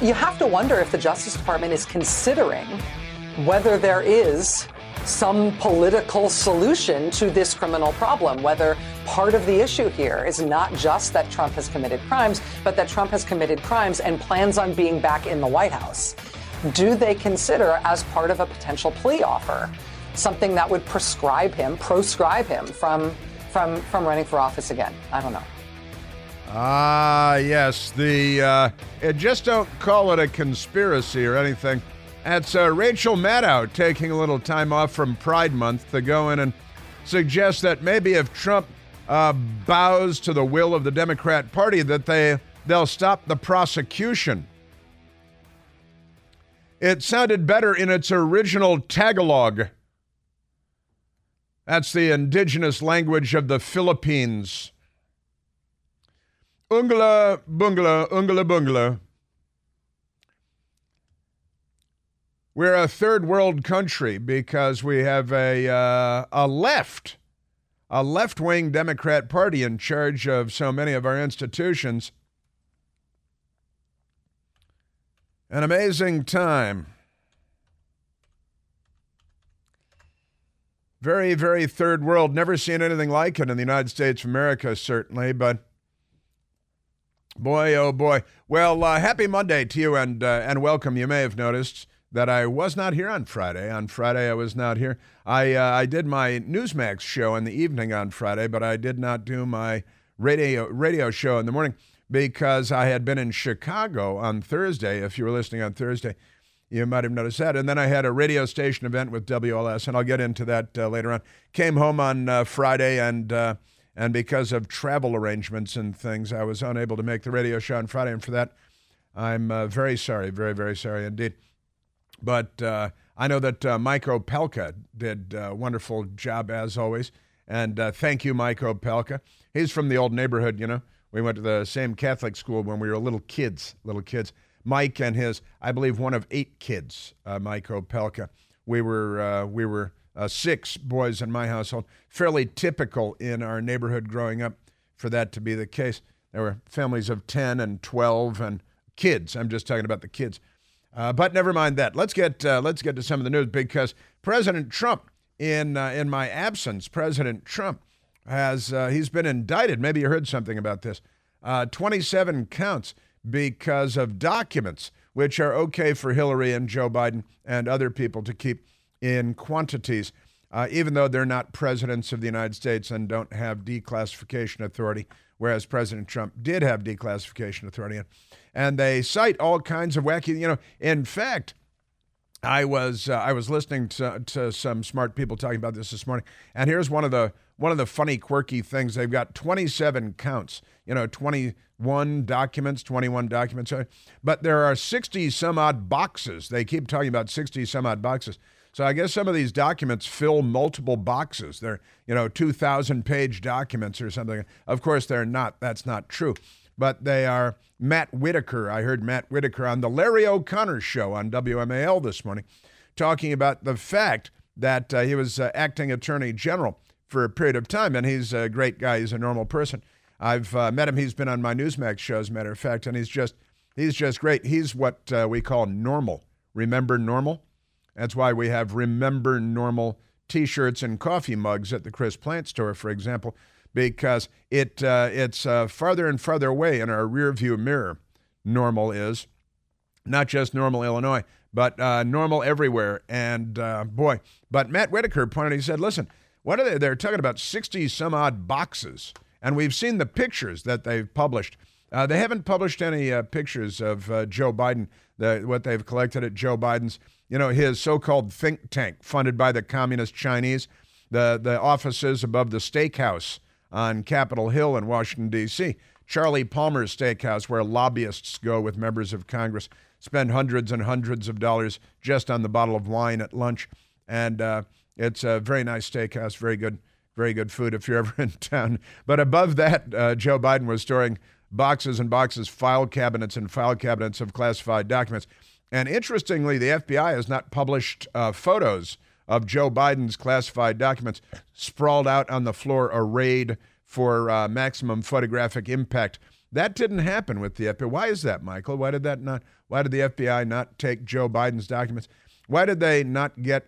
you have to wonder if the Justice Department is considering whether there is some political solution to this criminal problem, whether part of the issue here is not just that Trump has committed crimes, but that Trump has committed crimes and plans on being back in the White House. Do they consider as part of a potential plea offer something that would prescribe him, proscribe him from from from running for office again? I don't know. Ah, yes. The uh, just don't call it a conspiracy or anything. That's uh, Rachel Maddow taking a little time off from Pride Month to go in and suggest that maybe if Trump uh, bows to the will of the Democrat Party, that they they'll stop the prosecution. It sounded better in its original Tagalog. That's the indigenous language of the Philippines. Ungala bungala, ungala bungala. We're a third world country because we have a, uh, a left, a left wing Democrat Party in charge of so many of our institutions. An amazing time. Very, very third world. Never seen anything like it in the United States of America, certainly, but boy, oh boy. Well, uh, happy Monday to you and, uh, and welcome. You may have noticed that I was not here on Friday. On Friday, I was not here. I uh, I did my Newsmax show in the evening on Friday, but I did not do my radio radio show in the morning because I had been in Chicago on Thursday. If you were listening on Thursday, you might have noticed that. And then I had a radio station event with WLS, and I'll get into that uh, later on. Came home on uh, Friday, and uh, and because of travel arrangements and things, I was unable to make the radio show on Friday, and for that, I'm uh, very sorry, very very sorry indeed. But uh, I know that uh, Mike Opelka did a wonderful job as always. And uh, thank you, Mike Opelka. He's from the old neighborhood, you know. We went to the same Catholic school when we were little kids, little kids. Mike and his, I believe, one of eight kids, uh, Mike Opelka. We were, uh, we were uh, six boys in my household. Fairly typical in our neighborhood growing up for that to be the case. There were families of 10 and 12 and kids. I'm just talking about the kids. Uh, but never mind that. Let's get uh, let's get to some of the news because President Trump, in uh, in my absence, President Trump has uh, he's been indicted. Maybe you heard something about this. Uh, 27 counts because of documents which are okay for Hillary and Joe Biden and other people to keep in quantities, uh, even though they're not presidents of the United States and don't have declassification authority, whereas President Trump did have declassification authority and they cite all kinds of wacky. You know, in fact, I was uh, I was listening to, to some smart people talking about this this morning, and here's one of the one of the funny, quirky things. They've got 27 counts. You know, 21 documents, 21 documents, but there are 60 some odd boxes. They keep talking about 60 some odd boxes. So I guess some of these documents fill multiple boxes. They're, you know, 2,000 page documents or something. Of course, they're not. That's not true but they are Matt Whitaker. I heard Matt Whitaker on the Larry O'Connor show on WMAL this morning talking about the fact that uh, he was uh, acting attorney general for a period of time, and he's a great guy. He's a normal person. I've uh, met him. He's been on my Newsmax show, as a matter of fact, and he's just he's just great. He's what uh, we call normal. Remember normal? That's why we have remember normal T-shirts and coffee mugs at the Chris Plante store, for example because it uh, it's uh, farther and farther away in our rearview mirror. Normal is not just normal Illinois, but uh, normal everywhere. And uh, boy, but Matt Whitaker pointed. He said, "Listen, what are they? They're talking about sixty some odd boxes, and we've seen the pictures that they've published." Uh, they haven't published any uh, pictures of Joe Biden, the, what they've collected at Joe Biden's, you know, his so-called think tank funded by the communist Chinese, the the offices above the steakhouse on Capitol Hill in Washington, D.C. Charlie Palmer's Steakhouse, where lobbyists go with members of Congress, spend hundreds and hundreds of dollars just on the bottle of wine at lunch. And uh, it's a very nice steakhouse, very good, very good food if you're ever in town. But above that, uh, Joe Biden was storing boxes and boxes, file cabinets and file cabinets of classified documents. And interestingly, the FBI has not published uh, photos of Joe Biden's classified documents sprawled out on the floor, arrayed for uh, maximum photographic impact That didn't happen with the FBI. Why is that, Michael? Why did that not? Why did the FBI not take Joe Biden's documents? Why did they not get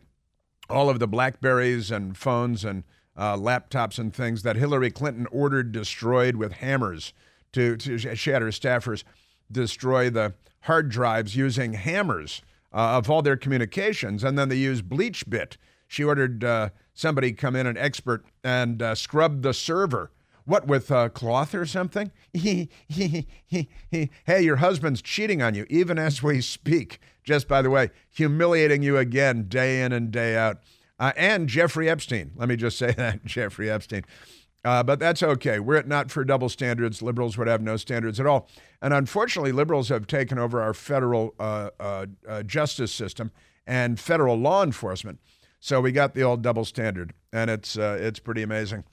all of the Blackberries and phones and uh, laptops and things that Hillary Clinton ordered destroyed with hammers to, to shatter staffers, destroy the hard drives using hammers uh, of all their communications, and then they use BleachBit. She ordered uh, somebody come in, an expert, and uh, scrub the server what, with uh, cloth or something? hey, your husband's cheating on you, even as we speak. Just by the way, humiliating you again day in and day out. Uh, and Jeffrey Epstein. Let me just say that Jeffrey Epstein. Uh, but that's okay. We're not for double standards. Liberals would have no standards at all. And unfortunately, liberals have taken over our federal uh, uh, uh justice system and federal law enforcement. So we got the old double standard, and it's uh, it's pretty amazing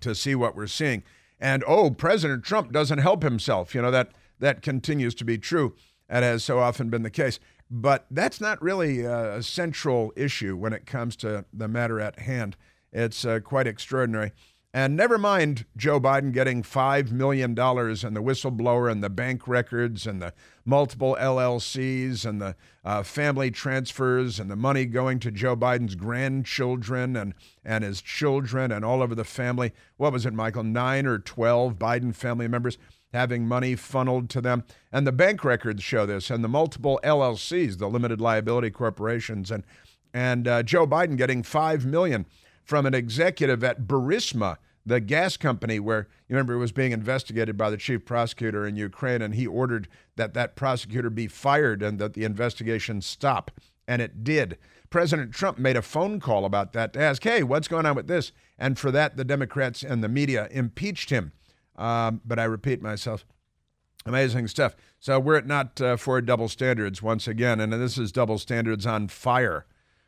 to see what we're seeing. And oh, President Trump doesn't help himself. You know that that continues to be true, and has so often been the case. But that's not really a central issue when it comes to the matter at hand. It's uh, quite extraordinary. And never mind Joe Biden getting $5 million and the whistleblower and the bank records and the multiple LLCs and the uh, family transfers and the money going to Joe Biden's grandchildren and, and his children and all over the family. What was it, Michael? Nine or 12 Biden family members having money funneled to them. And the bank records show this and the multiple LLCs, the limited liability corporations. And, and uh, Joe Biden getting $5 million from an executive at Burisma the gas company where you remember it was being investigated by the chief prosecutor in Ukraine, and he ordered that that prosecutor be fired and that the investigation stop, and it did. President Trump made a phone call about that to ask, "Hey, what's going on with this?" And for that, the Democrats and the media impeached him. Um, but I repeat myself, amazing stuff. So we're at not uh, for double standards once again, and this is double standards on fire,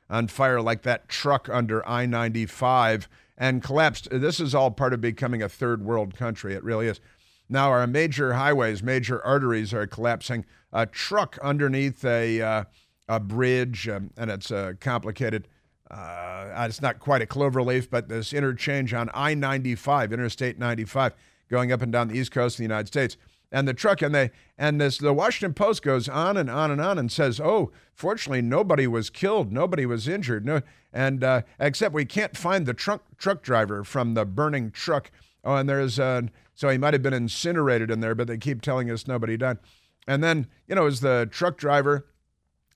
on fire like that truck under I ninety five and collapsed. This is all part of becoming a third world country. It really is. Now, our major highways, major arteries are collapsing. A truck underneath a, uh, a bridge, um, and it's uh, complicated. Uh, it's not quite a clover leaf, but this interchange on I 95, Interstate 95, going up and down the east coast of the United States and the truck and they and this the Washington Post goes on and on and on and says, "Oh, fortunately nobody was killed, nobody was injured." No, and uh, except we can't find the truck truck driver from the burning truck. Oh, and there's uh, so he might have been incinerated in there, but they keep telling us nobody died. And then you know, is the truck driver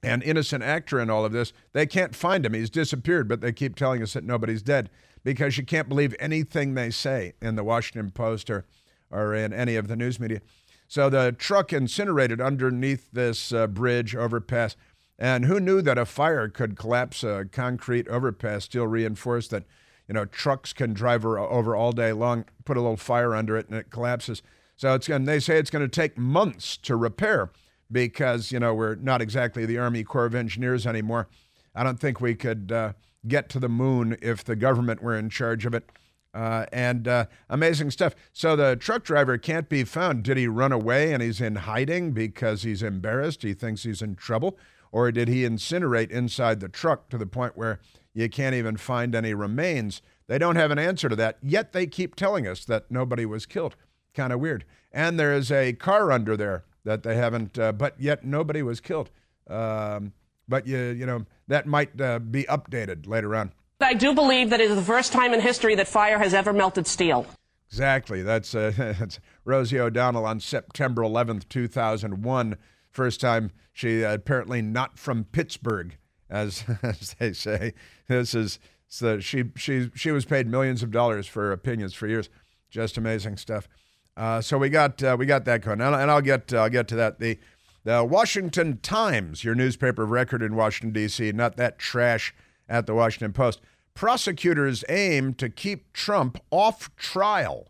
and innocent actor in all of this? They can't find him; he's disappeared, but they keep telling us that nobody's dead because you can't believe anything they say in the Washington Post or or in any of the news media. So the truck incinerated underneath this uh, bridge overpass. And who knew that a fire could collapse a concrete overpass, still reinforced that, you know, trucks can drive over all day long, put a little fire under it and it collapses. So it's and they say it's going to take months to repair because, you know, we're not exactly the Army Corps of Engineers anymore. I don't think we could uh, get to the moon if the government were in charge of it. Uh, and uh, amazing stuff. So the truck driver can't be found. Did he run away and he's in hiding because he's embarrassed? He thinks he's in trouble? Or did he incinerate inside the truck to the point where you can't even find any remains? They don't have an answer to that, yet they keep telling us that nobody was killed. Kind of weird. And there is a car under there that they haven't, uh, but yet nobody was killed. Um, but you, you know, that might uh, be updated later on. I do believe that it is the first time in history that fire has ever melted steel. Exactly. That's, uh, that's Rosie O'Donnell on September 11th, 2001. First time she uh, apparently not from Pittsburgh, as, as they say. This is so she she she was paid millions of dollars for opinions for years. Just amazing stuff. Uh, so we got uh, we got that going, and, and I'll get I'll get to that. The the Washington Times, your newspaper of record in Washington D.C., not that trash at the Washington Post. Prosecutors aim to keep Trump off trial.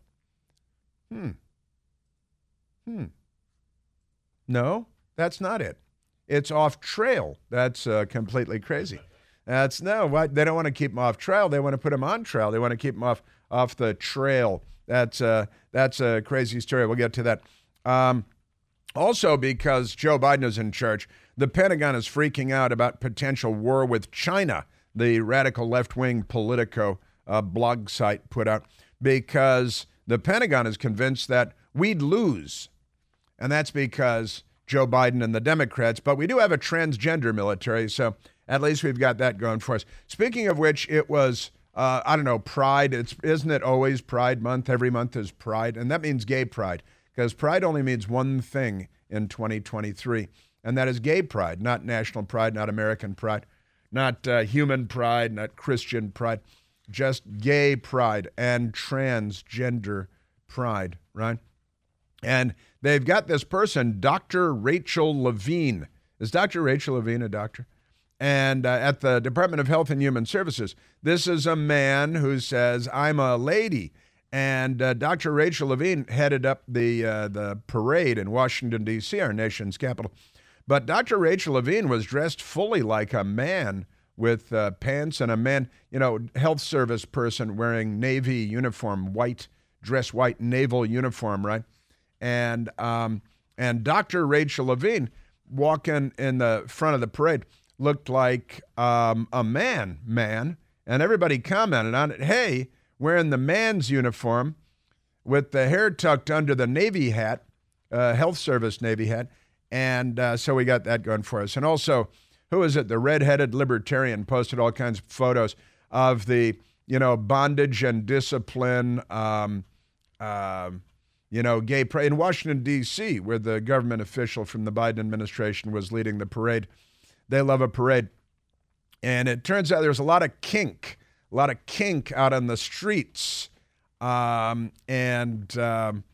Hmm. Hmm. No, that's not it. It's off trail. That's uh, completely crazy. That's no, they don't want to keep him off trial. They want to put him on trial. They want to keep him off off the trail. That's uh, that's a crazy story. We'll get to that. Um, also, because Joe Biden is in charge, the Pentagon is freaking out about potential war with China the radical left wing Politico uh, blog site put out because the Pentagon is convinced that we'd lose. And that's because Joe Biden and the Democrats. But we do have a transgender military, so at least we've got that going for us. Speaking of which, it was. Uh, I don't know, Pride. It's isn't it always Pride Month? Every month is Pride, and that means Gay Pride because Pride only means one thing in 2023, and that is Gay Pride, not National Pride, not American Pride, not uh, Human Pride, not Christian Pride, just Gay Pride and Transgender Pride, right? And they've got this person, Dr. Rachel Levine. Is Dr. Rachel Levine a doctor? And uh, at the Department of Health and Human Services, this is a man who says, I'm a lady. And uh, Dr. Rachel Levine headed up the, uh, the parade in Washington, D.C., our nation's capital. But Dr. Rachel Levine was dressed fully like a man with uh, pants and a man, you know, health service person wearing Navy uniform, white, dress white naval uniform, right? And, um, and Dr. Rachel Levine walking in the front of the parade looked like um, a man, man, and everybody commented on it. Hey, wearing the man's uniform with the hair tucked under the Navy hat, uh, health service Navy hat, and uh, so we got that going for us. And also, who is it? The redheaded libertarian posted all kinds of photos of the you know bondage and discipline. Um, uh, you know, gay parade in Washington D.C., where the government official from the Biden administration was leading the parade. They love a parade. And it turns out there's a lot of kink, a lot of kink out on the streets. Um, and um,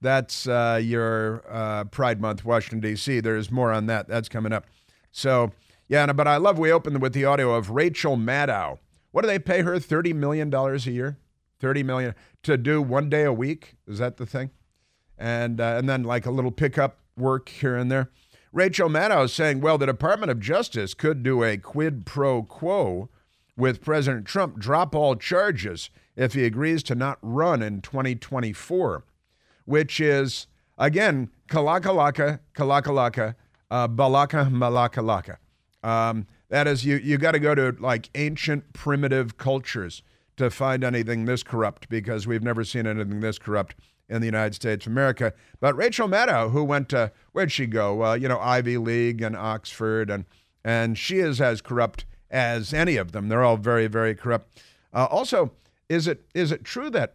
that's uh, your uh, Pride Month, Washington, D.C. There's more on that. That's coming up. So, yeah, but I love we opened with the audio of Rachel Maddow. What do they pay her? $30 million a year? 30 million to do one day a week. Is that the thing? And, uh, and then like a little pickup work here and there. Rachel Maddow is saying, well, the Department of Justice could do a quid pro quo with President Trump, drop all charges if he agrees to not run in 2024, which is, again, kalakalaka, kalakalaka, uh, balaka, malakalaka. Um, that is, you, you got to go to like ancient primitive cultures to find anything this corrupt because we've never seen anything this corrupt in the United States of America. But Rachel Maddow, who went to where'd she go? Uh, you know, Ivy League and Oxford, and and she is as corrupt as any of them. They're all very, very corrupt. Uh, also, is it is it true that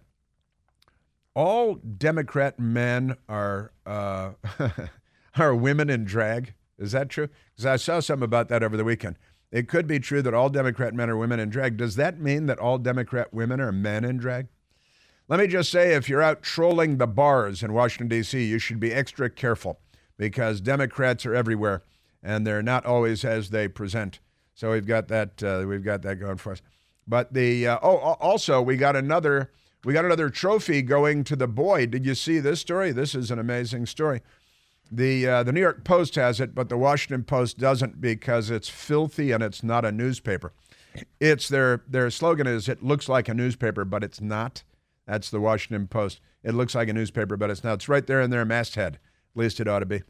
all Democrat men are uh, are women in drag? Is that true? Because I saw something about that over the weekend. It could be true that all Democrat men are women in drag. Does that mean that all Democrat women are men in drag? Let me just say if you're out trolling the bars in Washington, D.C., you should be extra careful because Democrats are everywhere and they're not always as they present. So we've got that uh, we've got that going for us. But the uh, oh also we got another we got another trophy going to the boy. Did you see this story? This is an amazing story. The uh, the New York Post has it, but the Washington Post doesn't because it's filthy and it's not a newspaper. It's their their slogan is it looks like a newspaper, but it's not. That's the Washington Post. It looks like a newspaper, but it's not. It's right there in their masthead. At least it ought to be.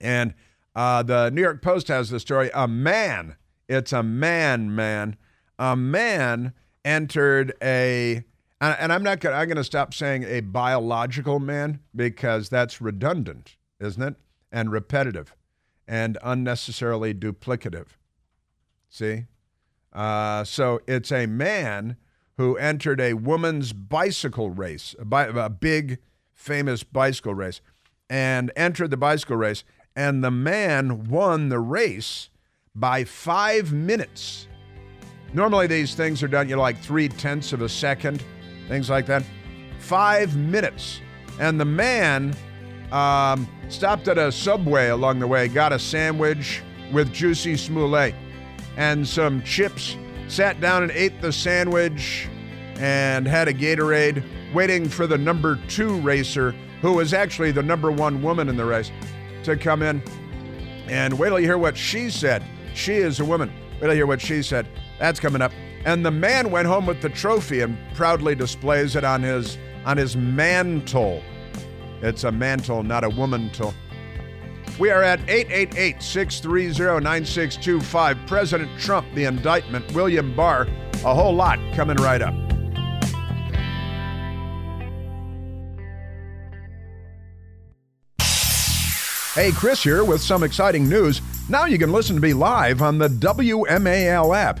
And uh, the New York Post has the story. A man, it's a man, man, a man entered a, and I'm not gonna, I'm gonna stop saying a biological man because that's redundant, isn't it? And repetitive, and unnecessarily duplicative. See, uh, so it's a man who entered a woman's bicycle race, a, bi- a big, famous bicycle race, and entered the bicycle race. And the man won the race by five minutes. Normally, these things are done, you know, like three tenths of a second, things like that. Five minutes. And the man um, stopped at a subway along the way, got a sandwich with juicy smollett and some chips sat down and ate the sandwich and had a Gatorade, waiting for the number two racer, who was actually the number one woman in the race, to come in. And wait till you hear what she said. She is a woman. Wait till you hear what she said. That's coming up. And the man went home with the trophy and proudly displays it on his on his mantle. It's a mantle, not a womantle. We are at 888 630 9625. President Trump, the indictment, William Barr, a whole lot coming right up. Hey, Chris here with some exciting news. Now you can listen to me live on the WMAL app.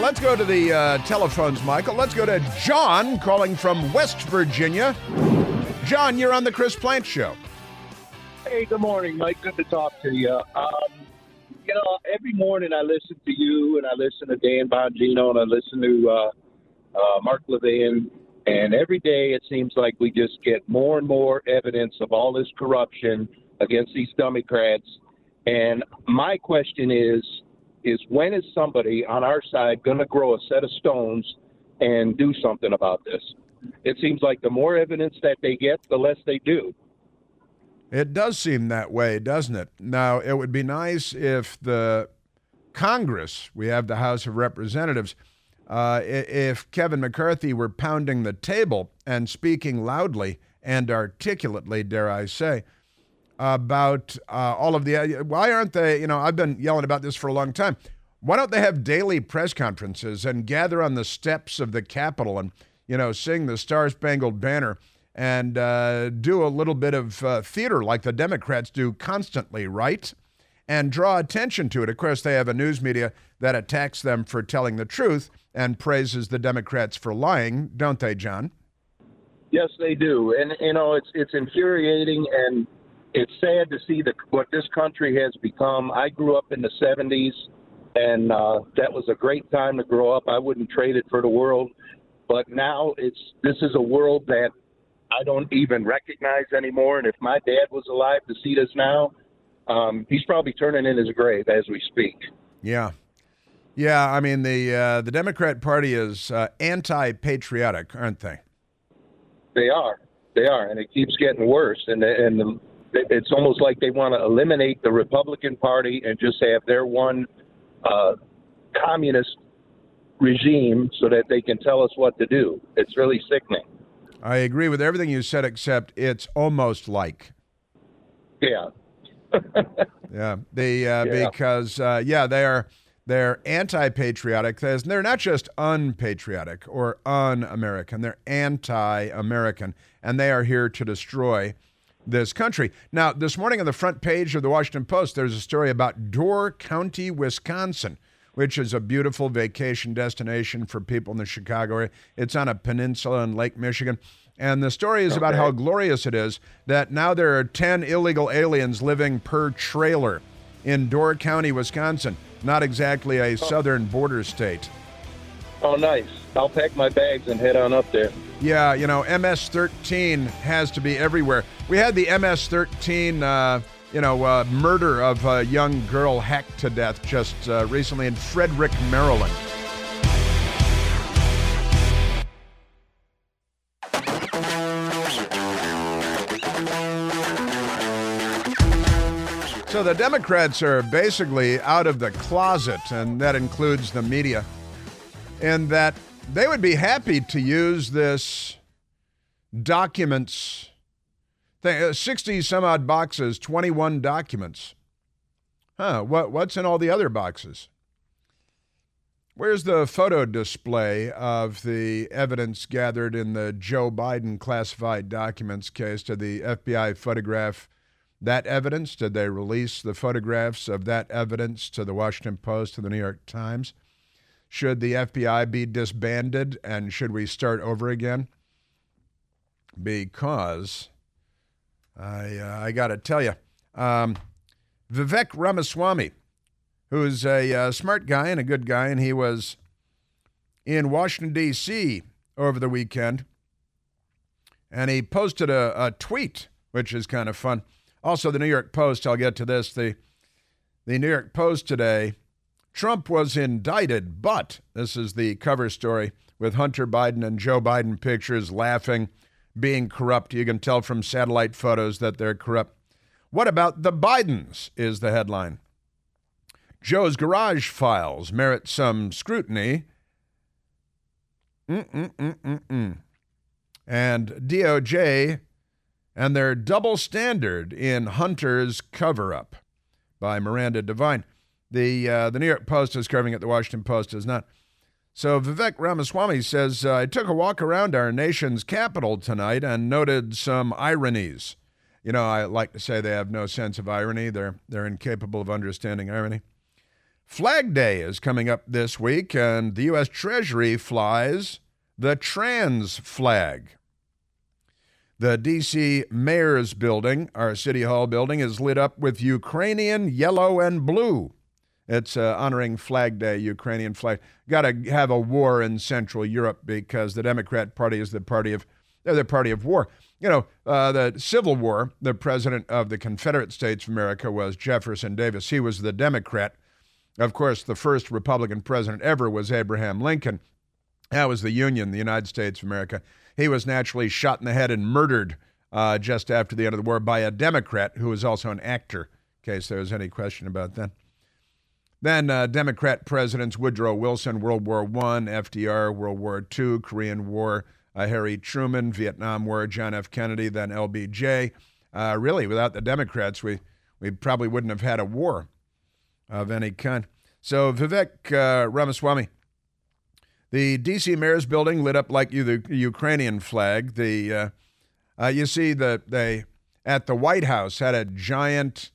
Let's go to the uh, telephones, Michael. Let's go to John calling from West Virginia. John, you're on the Chris Plante Show. Hey, good morning, Mike. Good to talk to you. Um, you know, every morning I listen to you and I listen to Dan Bongino and I listen to uh, uh, Mark Levin. And every day it seems like we just get more and more evidence of all this corruption against these Democrats. And my question is, is when is somebody on our side going to grow a set of stones and do something about this? It seems like the more evidence that they get, the less they do. It does seem that way, doesn't it? Now, it would be nice if the Congress, we have the House of Representatives, uh, if Kevin McCarthy were pounding the table and speaking loudly and articulately, dare I say, about uh, all of the. Why aren't they? You know, I've been yelling about this for a long time. Why don't they have daily press conferences and gather on the steps of the Capitol and you know sing the Star Spangled Banner and uh, do a little bit of uh, theater like the Democrats do constantly, right? And draw attention to it. Of course, they have a news media that attacks them for telling the truth and praises the Democrats for lying, don't they, John? Yes, they do, and you know it's it's infuriating and it's sad to see the, what this country has become. I grew up in the 70s, and uh, that was a great time to grow up. I wouldn't trade it for the world. But now it's this is a world that I don't even recognize anymore. And if my dad was alive to see this now, um, he's probably turning in his grave as we speak. Yeah. Yeah, I mean the uh, the Democrat Party is uh, anti-patriotic, aren't they? They are, they are, and it keeps getting worse. And and the it's almost like they want to eliminate the Republican Party and just have their one uh, communist regime so that they can tell us what to do. It's really sickening. I agree with everything you said, except it's almost like. Yeah. yeah. The uh, yeah. because uh, yeah they are they're anti-patriotic. They're not just unpatriotic or un-American. They're anti-American, and they are here to destroy this country. Now, this morning on the front page of the Washington Post, there's a story about Door County, Wisconsin, which is a beautiful vacation destination for people in the Chicago area. It's on a peninsula in Lake Michigan. And the story is okay. about how glorious it is that now there are 10 illegal aliens living per trailer in Door County, Wisconsin. Not exactly a southern border state. Oh, nice. I'll pack my bags and head on up there. Yeah, you know, MS 13 has to be everywhere. We had the MS 13, uh, you know, uh, murder of a young girl hacked to death just uh, recently in Frederick, Maryland. So the Democrats are basically out of the closet, and that includes the media, in that they would be happy to use this documents uh, 60 some odd boxes, 21 documents. Huh, what, what's in all the other boxes? Where's the photo display of the evidence gathered in the Joe Biden classified documents case? Did the FBI photograph that evidence? Did they release the photographs of that evidence to the Washington Post, to the New York Times? Should the FBI be disbanded and should we start over again? Because I, uh, I got to tell you, um, Vivek Ramaswamy, who's a uh, smart guy and a good guy, and he was in Washington, D.C. over the weekend. And he posted a, a tweet, which is kind of fun. Also, the New York Post, I'll get to this. The, the New York Post today Trump was indicted, but this is the cover story with Hunter Biden and Joe Biden pictures laughing, being corrupt. You can tell from satellite photos that they're corrupt. What about the Bidens? Is the headline. Joe's garage files merit some scrutiny. Mm-mm-mm-mm-mm. And DOJ and their double standard in Hunter's cover up by Miranda Devine. The, uh, the New York Post is covering it, the Washington Post is not. So Vivek Ramaswamy says, uh, I took a walk around our nation's capital tonight and noted some ironies. You know, I like to say they have no sense of irony. They're, they're incapable of understanding irony. Flag Day is coming up this week, and the U.S. Treasury flies the trans flag. The D.C. Mayor's building, our City Hall building, is lit up with Ukrainian yellow and blue. It's uh, honoring Flag Day, Ukrainian flag. Got to have a war in Central Europe because the Democrat Party is the party of they're the party of war. You know, uh, the Civil War. The president of the Confederate States of America was Jefferson Davis. He was the Democrat. Of course, the first Republican president ever was Abraham Lincoln. That was the Union, the United States of America. He was naturally shot in the head and murdered uh, just after the end of the war by a Democrat who was also an actor, in case there was any question about that. Then uh, Democrat presidents Woodrow Wilson, World War I, FDR, World War II, Korean War, uh, Harry Truman, Vietnam War, John F. Kennedy, then LBJ. Uh, really, without the Democrats, we, we probably wouldn't have had a war of any kind. So Vivek uh, Ramaswamy, the D.C. mayor's building lit up like the Ukrainian flag. The uh, uh, you see the they at the White House had a giant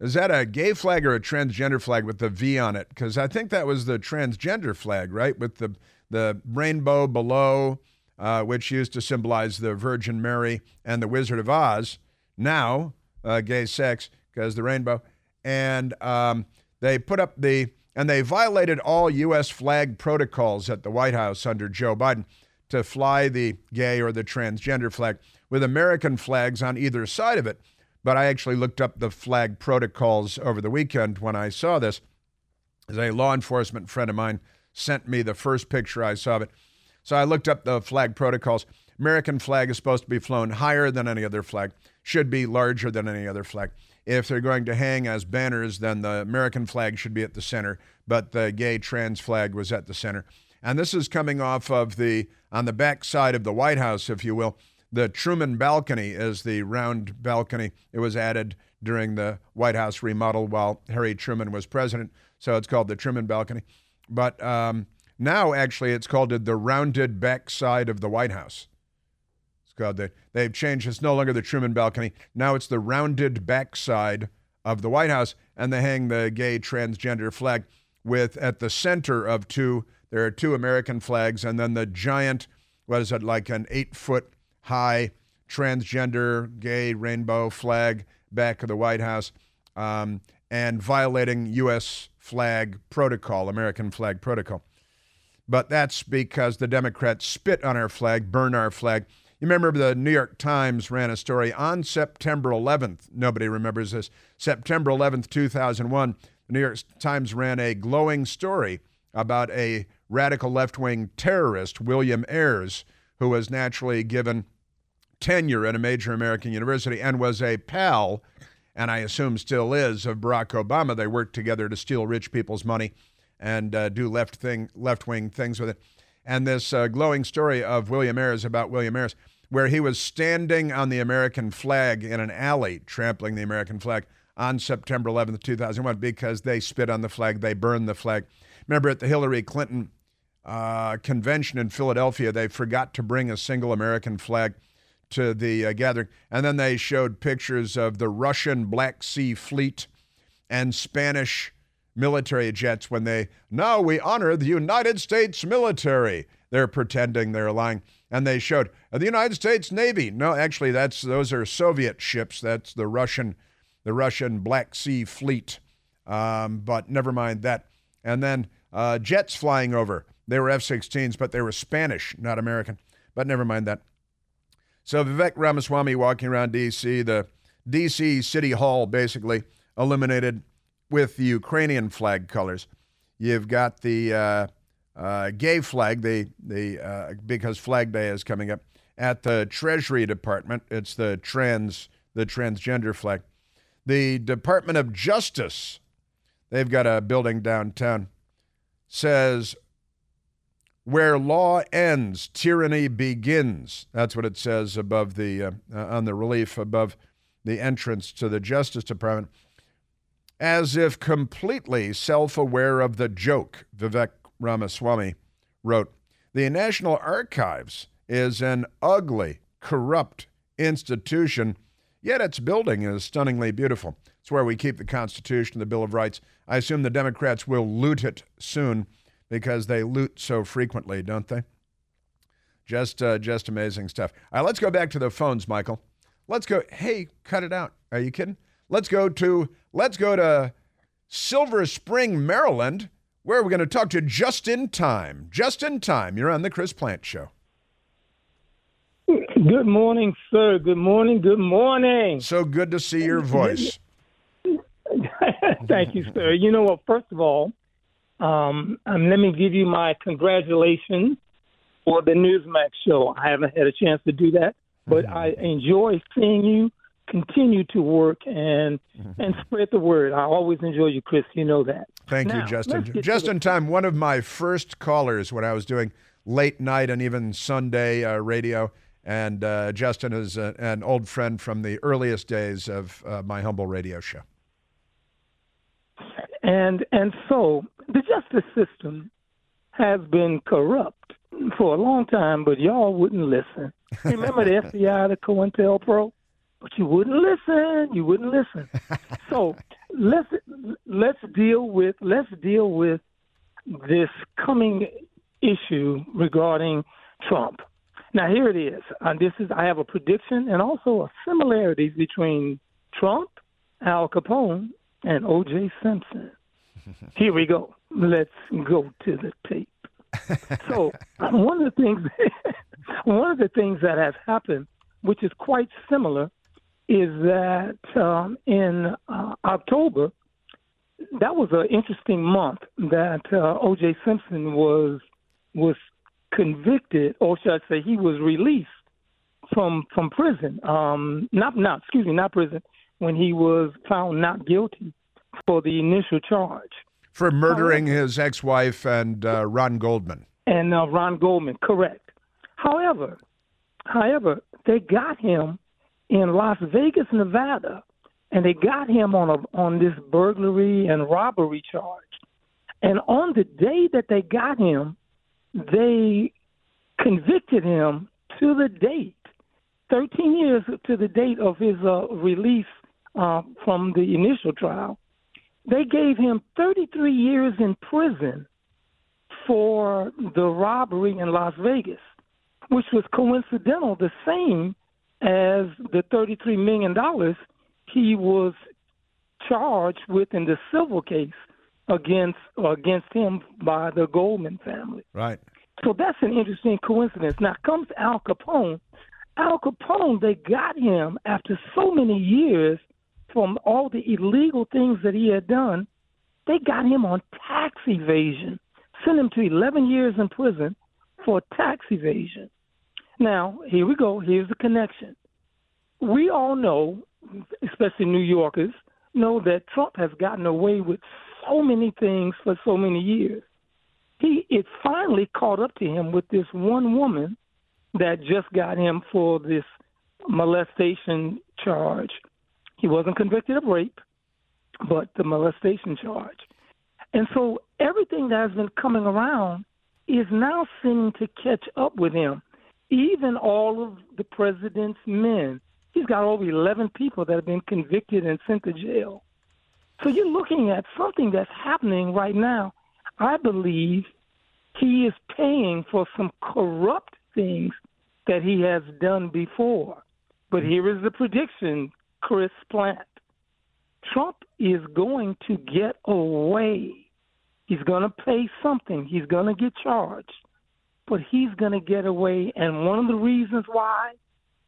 is that a gay flag or a transgender flag with the V on it? Because I think that was the transgender flag, right? With the, the rainbow below, uh, which used to symbolize the Virgin Mary and the Wizard of Oz. Now, uh, gay sex, because the rainbow. And um, they put up the, and they violated all U.S. flag protocols at the White House under Joe Biden to fly the gay or the transgender flag with American flags on either side of it. But I actually looked up the flag protocols over the weekend when I saw this. As a law enforcement friend of mine sent me the first picture I saw of it. So I looked up the flag protocols. American flag is supposed to be flown higher than any other flag, should be larger than any other flag. If they're going to hang as banners, then the American flag should be at the center, but the gay trans flag was at the center. And this is coming off of the, on the back side of the White House, if you will, the Truman balcony is the round balcony. It was added during the White House remodel while Harry Truman was president. So it's called the Truman balcony. But um, now, actually, it's called the rounded back side of the White House. It's called the, they've changed. It's no longer the Truman balcony. Now it's the rounded back side of the White House. And they hang the gay transgender flag with at the center of two, there are two American flags, and then the giant, what is it, like an eight foot high transgender, gay, rainbow flag back of the White House um, and violating U.S. flag protocol, American flag protocol. But that's because the Democrats spit on our flag, burn our flag. You remember the New York Times ran a story on September 11th. Nobody remembers this. September 11th, 2001. The New York Times ran a glowing story about a radical left wing terrorist, William Ayers, who was naturally given tenure at a major American university and was a pal, and I assume still is, of Barack Obama. They worked together to steal rich people's money and uh, do left thing, left wing things with it. And this uh, glowing story of William Ayers about William Ayers, where he was standing on the American flag in an alley, trampling the American flag on September 11th, 2001, because they spit on the flag, they burned the flag. Remember at the Hillary Clinton uh, convention in Philadelphia, they forgot to bring a single American flag to the uh, gathering. And then they showed pictures of the Russian Black Sea Fleet and Spanish military jets when they, now we honor the United States military. They're pretending they're lying. And they showed uh, the United States Navy. No, actually, that's those are Soviet ships. That's the Russian, the Russian Black Sea Fleet. Um, but never mind that. And then uh, jets flying over. They were F 16s, but they were Spanish, not American. But never mind that. So Vivek Ramaswamy walking around D.C., the D.C. City Hall basically illuminated with the Ukrainian flag colors. You've got the uh, uh, gay flag, the, the, uh, because Flag Day is coming up, at the Treasury Department. It's the trans, the transgender flag. The Department of Justice, they've got a building downtown, says where law ends, tyranny begins. That's what it says above the uh, uh, on the relief above the entrance to the Justice Department. As if completely self-aware of the joke, Vivek Ramaswamy wrote, "The National Archives is an ugly, corrupt institution, yet its building is stunningly beautiful. It's where we keep the Constitution, the Bill of Rights. I assume the Democrats will loot it soon." Because they loot so frequently, don't they? Just, uh, just amazing stuff. All right, let's go back to the phones, Michael. Let's go. Hey, cut it out. Are you kidding? Let's go to let's go to Silver Spring, Maryland, where we're going to talk to Justin Time. Justin Time. You're on the Chris Plante Show. Good morning, sir. Good morning. Good morning. So good to see your voice. Thank you, sir. You know what? First of all, um, um, let me give you my congratulations for the Newsmax show. I haven't had a chance to do that, but mm-hmm. I enjoy seeing you continue to work and mm-hmm. and spread the word. I always enjoy you, Chris. You know that. Thank now, you, Justin. Just in time, one of my first callers when I was doing late night and even Sunday uh, radio. And uh, Justin is a, an old friend from the earliest days of uh, my humble radio show. And and so the justice system has been corrupt for a long time, but y'all wouldn't listen. Remember the FBI, the COINTELPRO? But you wouldn't listen. You wouldn't listen. so let's let's deal with let's deal with this coming issue regarding Trump. Now here it is. Uh, this is I have a prediction and also a similarities between Trump, Al Capone, and O.J. Simpson. Here we go. Let's go to the tape. so one of the things, one of the things that has happened, which is quite similar, is that um, in uh, October, that was an interesting month that uh, O.J. Simpson was was convicted, or should I say, he was released from from prison. Um, not not excuse me, not prison when he was found not guilty for the initial charge. For murdering However, his ex wife and uh, Ron Goldman. And uh, Ron Goldman, correct. However, however, they got him in Las Vegas, Nevada, and they got him on a on this burglary and robbery charge. And on the day that they got him, they convicted him to the date, 13 years to the date of his uh, release uh, from the initial trial. They gave him 33 years in prison for the robbery in Las Vegas, which was coincidental, the same as the $33 million he was charged with in the civil case against against him by the Goldman family. Right. So that's an interesting coincidence. Now comes Al Capone. Al Capone, they got him after so many years from all the illegal things that he had done, they got him on tax evasion, sent him to 11 years in prison for tax evasion. Now, here we go. Here's the connection. We all know, especially New Yorkers, know that Trump has gotten away with so many things for so many years. He it finally caught up to him with this one woman that just got him for this molestation charge he wasn't convicted of rape, but the molestation charge. And so everything that has been coming around is now seeming to catch up with him. Even all of the president's men. He's got over 11 people that have been convicted and sent to jail. So you're looking at something that's happening right now. I believe he is paying for some corrupt things that he has done before. But here is the prediction Chris Plante. Trump is going to get away. He's going to pay something. He's going to get charged, but he's going to get away. And one of the reasons why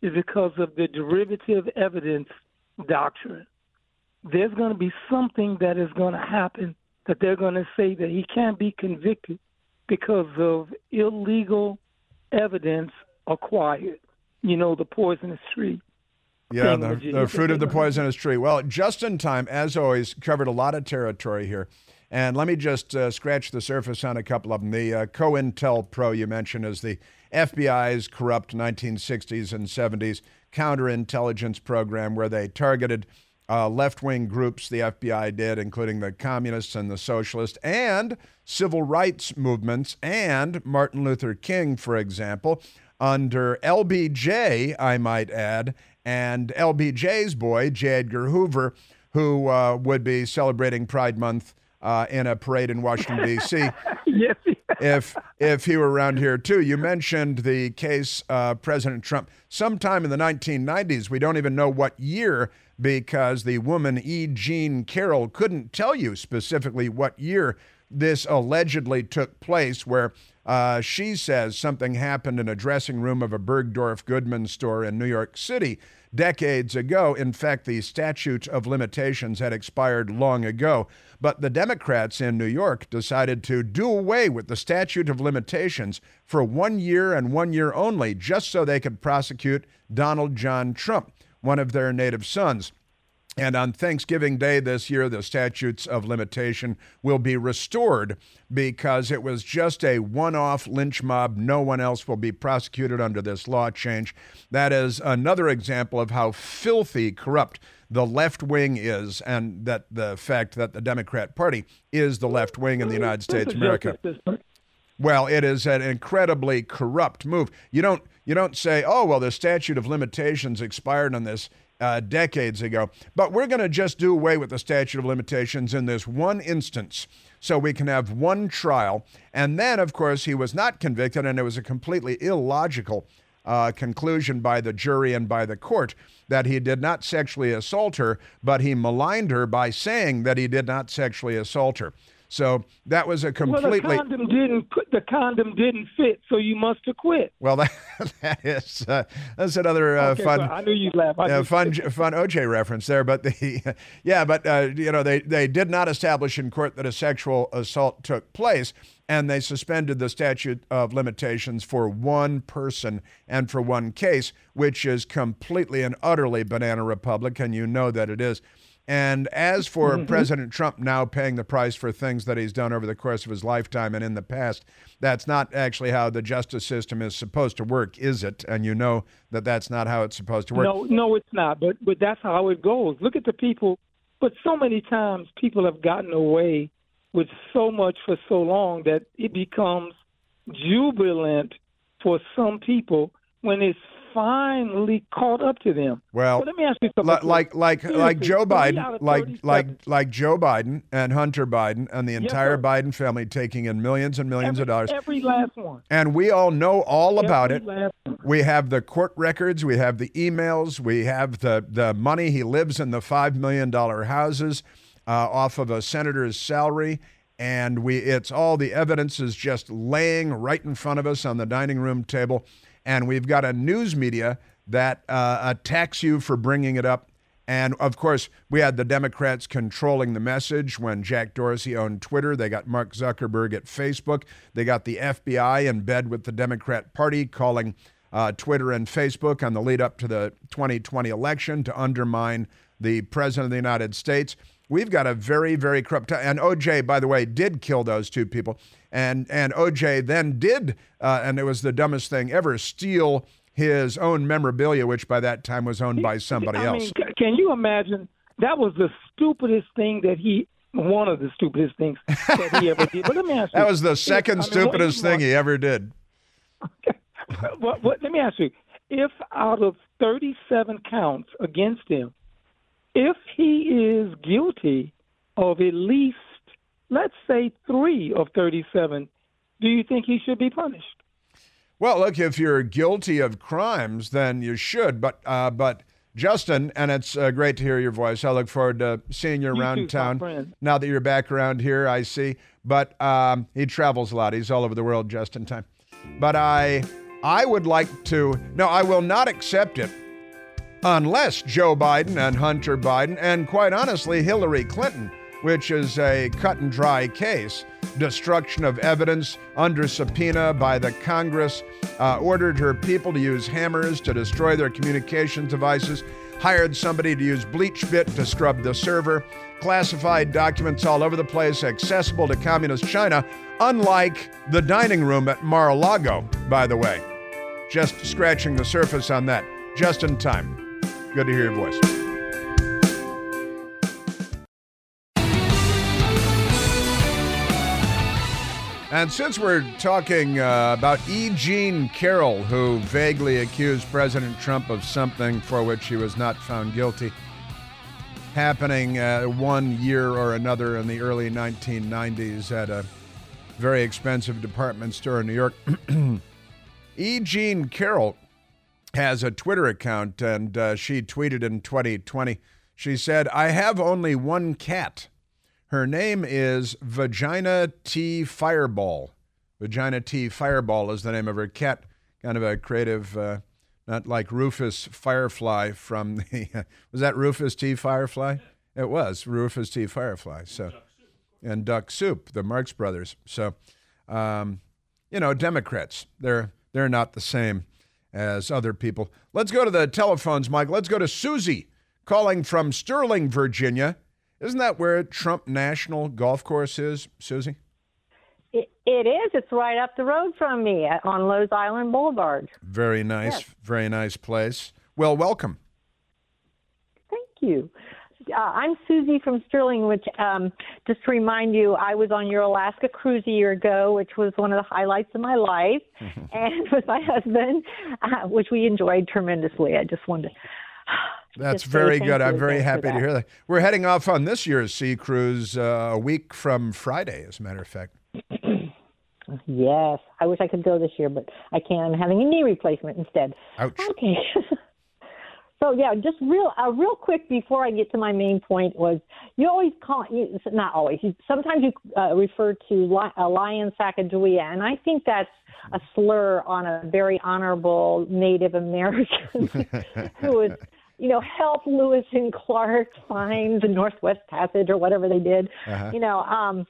is because of the derivative evidence doctrine. There's going to be something that is going to happen that they're going to say that he can't be convicted because of illegal evidence acquired. You know, the poisonous tree. Yeah, the, the fruit of the poisonous tree. Well, Justin Time, as always, covered a lot of territory here. And let me just uh, scratch the surface on a couple of them. The uh, COINTELPRO you mentioned is the FBI's corrupt 1960s and 70s counterintelligence program where they targeted uh, left wing groups, the FBI did, including the communists and the socialists, and civil rights movements, and Martin Luther King, for example, under LBJ, I might add, and LBJ's boy, J. Edgar Hoover, who uh, would be celebrating Pride Month uh, in a parade in Washington, D.C. yes. if if he were around here too. You mentioned the case uh, President Trump sometime in the 1990s. We don't even know what year because the woman E. Jean Carroll couldn't tell you specifically what year this allegedly took place, where uh, she says something happened in a dressing room of a Bergdorf Goodman store in New York City decades ago. In fact, the statute of limitations had expired long ago. But the Democrats in New York decided to do away with the statute of limitations for one year and one year only, just so they could prosecute Donald John Trump, one of their native sons. And on Thanksgiving Day this year, the statutes of limitation will be restored because it was just a one off lynch mob. No one else will be prosecuted under this law change. That is another example of how filthy corrupt the left wing is, and that the fact that the Democrat Party is the left wing in the United States of America. Well, it is an incredibly corrupt move. You don't you don't say, "Oh, well, the statute of limitations expired on this." Uh, decades ago. But we're going to just do away with the statute of limitations in this one instance so we can have one trial. And then, of course, he was not convicted, and it was a completely illogical uh, conclusion by the jury and by the court that he did not sexually assault her, but he maligned her by saying that he did not sexually assault her. So that was a completely. Well, the condom didn't the condom didn't fit, so you must have quit. Well, that, that is uh, that's another uh, okay, fun. I knew you'd laugh. Uh, fun fun OJ reference there, but the yeah, but uh, you know they they did not establish in court that a sexual assault took place. And they suspended the statute of limitations for one person and for one case, which is completely and utterly banana republic, and you know that it is. And as for mm-hmm. President Trump now paying the price for things that he's done over the course of his lifetime and in the past, that's not actually how the justice system is supposed to work, is it? And you know that that's not how it's supposed to work. No, no, it's not. But but that's how it goes. Look at the people. But so many times people have gotten away with so much for so long that it becomes jubilant for some people when it's finally caught up to them. Well, so let me ask you something. Like like like, like Joe Biden, like like like Joe Biden and Hunter Biden and the entire yes, Biden family taking in millions and millions every, of dollars. Every last one. And we all know all every about it. We have the court records, we have the emails, we have the the money. He lives in the five million dollar houses uh, off of a senator's salary and we it's all the evidence is just laying right in front of us on the dining room table and we've got a news media that uh, attacks you for bringing it up. And of course, we had the Democrats controlling the message when Jack Dorsey owned Twitter. They got Mark Zuckerberg at Facebook. They got the FBI in bed with the Democrat Party calling uh, Twitter and Facebook on the lead up to the 2020 election to undermine the President of the United States. We've got a very, very corrupt. And OJ, by the way, did kill those two people. And and OJ then did, uh, and it was the dumbest thing ever, steal his own memorabilia, which by that time was owned by somebody I else. Mean, can you imagine? That was the stupidest thing that he one of the stupidest things that he ever did. But let me ask you. That was the second if, stupidest I mean, thing he ever did. well, well, let me ask you. If out of 37 counts against him, if he is guilty of at least, let's say, three of 37, do you think he should be punished? Well, look, if you're guilty of crimes, then you should. But uh, but Justin, and it's uh, great to hear your voice. I look forward to seeing you around too, town. Now that you're back around here, I see. But um, he travels a lot. He's all over the world Justin Time. But I, I would like to. No, I will not accept it unless Joe Biden and Hunter Biden, and quite honestly, Hillary Clinton, which is a cut and dry case, destruction of evidence under subpoena by the Congress, uh, ordered her people to use hammers to destroy their communications devices, hired somebody to use BleachBit to scrub the server, classified documents all over the place, accessible to communist China, unlike the dining room at Mar a Lago, by the way. Just scratching the surface on that, Justin Time. Good to hear your voice. And since we're talking uh, about E. Jean Carroll, who vaguely accused President Trump of something for which he was not found guilty, happening uh, one year or another in the early 1990s at a very expensive department store in New York, E. Jean Carroll has a Twitter account, and uh, she tweeted in 2020. She said, I have only one cat. Her name is Vagina T Fireball. Vagina T Fireball is the name of her cat. Kind of a creative, uh, not like Rufus Firefly from the. was that Rufus T Firefly? It was Rufus T Firefly. So, and Duck Soup, the Marx Brothers. So, um, you know, Democrats. They're they're not the same as other people. Let's go to the telephones, Mike. Let's go to Susie calling from Sterling, Virginia. Isn't that where Trump National Golf Course is, Susie? It, it is. It's right up the road from me uh, on Lowe's Island Boulevard. Very nice, Yes. very nice place. Well, welcome. Thank you. Uh, I'm Susie from Sterling, which, um, just to remind you, I was on your Alaska cruise a year ago, which was one of the highlights of my life, and with my husband, uh, which we enjoyed tremendously. I just wanted to. That's very good. I'm very happy to hear that. We're heading off on this year's sea cruise uh, a week from Friday, as a matter of fact. Yes, I wish I could go this year, but I can't. I'm having a knee replacement instead. Ouch. Okay. so yeah, just real, uh, real quick before I get to my main point was you always call you, not always. You, sometimes you uh, refer to li- uh, Lion Sacagawea, and I think that's a slur on a very honorable Native American who was. You know, help Lewis and Clark find the Northwest Passage or whatever they did. Uh-huh. You know, um,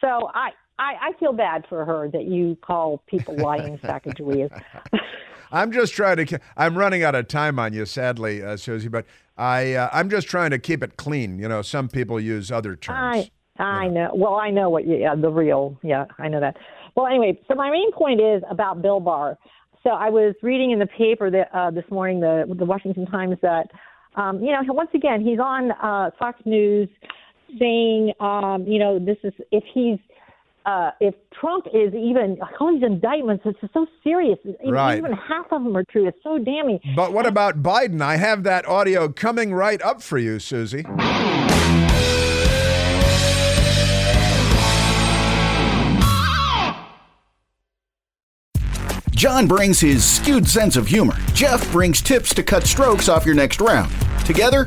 so I, I I feel bad for her that you call people lying Sacagaweas. I'm just trying to. I'm running out of time on you, sadly, uh, Susie. But I, uh, I'm just trying to keep it clean. You know, some people use other terms. I I know. Well, I know what. you- Yeah, the real. Yeah, I know that. Well, anyway, so my main point is about Bill Barr. So I was reading in the paper that uh, this morning, the the Washington Times, that um, you know once again he's on uh, Fox News saying, um, you know, this is if he's uh, if Trump is even all these indictments, it's so serious. Even, Right. even half of them are true. It's so damning. But what about Biden? I have that audio coming right up for you, Susie. John brings his skewed sense of humor. Jeff brings tips to cut strokes off your next round. Together,